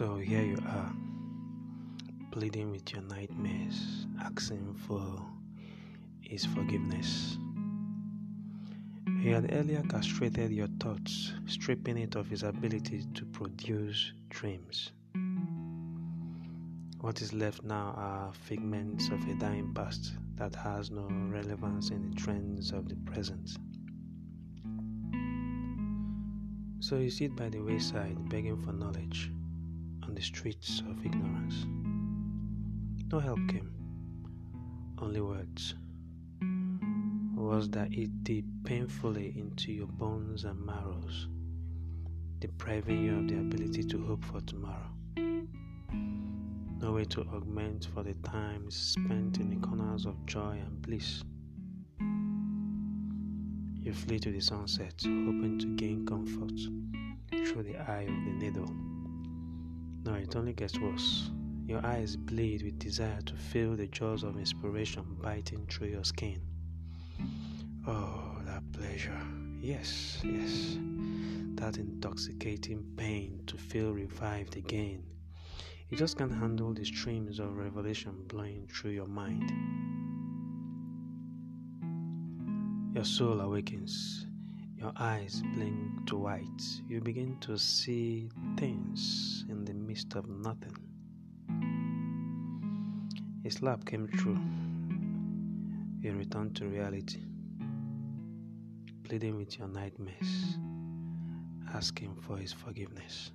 So here you are, pleading with your nightmares, asking for His forgiveness. He had earlier castrated your thoughts, stripping it of its ability to produce dreams. What is left now are figments of a dying past that has no relevance in the trends of the present. So you sit by the wayside begging for knowledge the streets of ignorance. No help came, only words. Was that it deep painfully into your bones and marrows, depriving you of the ability to hope for tomorrow. No way to augment for the times spent in the corners of joy and bliss. You flee to the sunset, hoping to gain comfort through the eye of the needle. No, it only gets worse. Your eyes bleed with desire to feel the jaws of inspiration biting through your skin. Oh, that pleasure. Yes, yes. That intoxicating pain to feel revived again. You just can't handle the streams of revelation blowing through your mind. Your soul awakens. Your eyes blink to white. You begin to see things in the midst of nothing. A slap came through. You return to reality, pleading with your nightmares, asking for his forgiveness.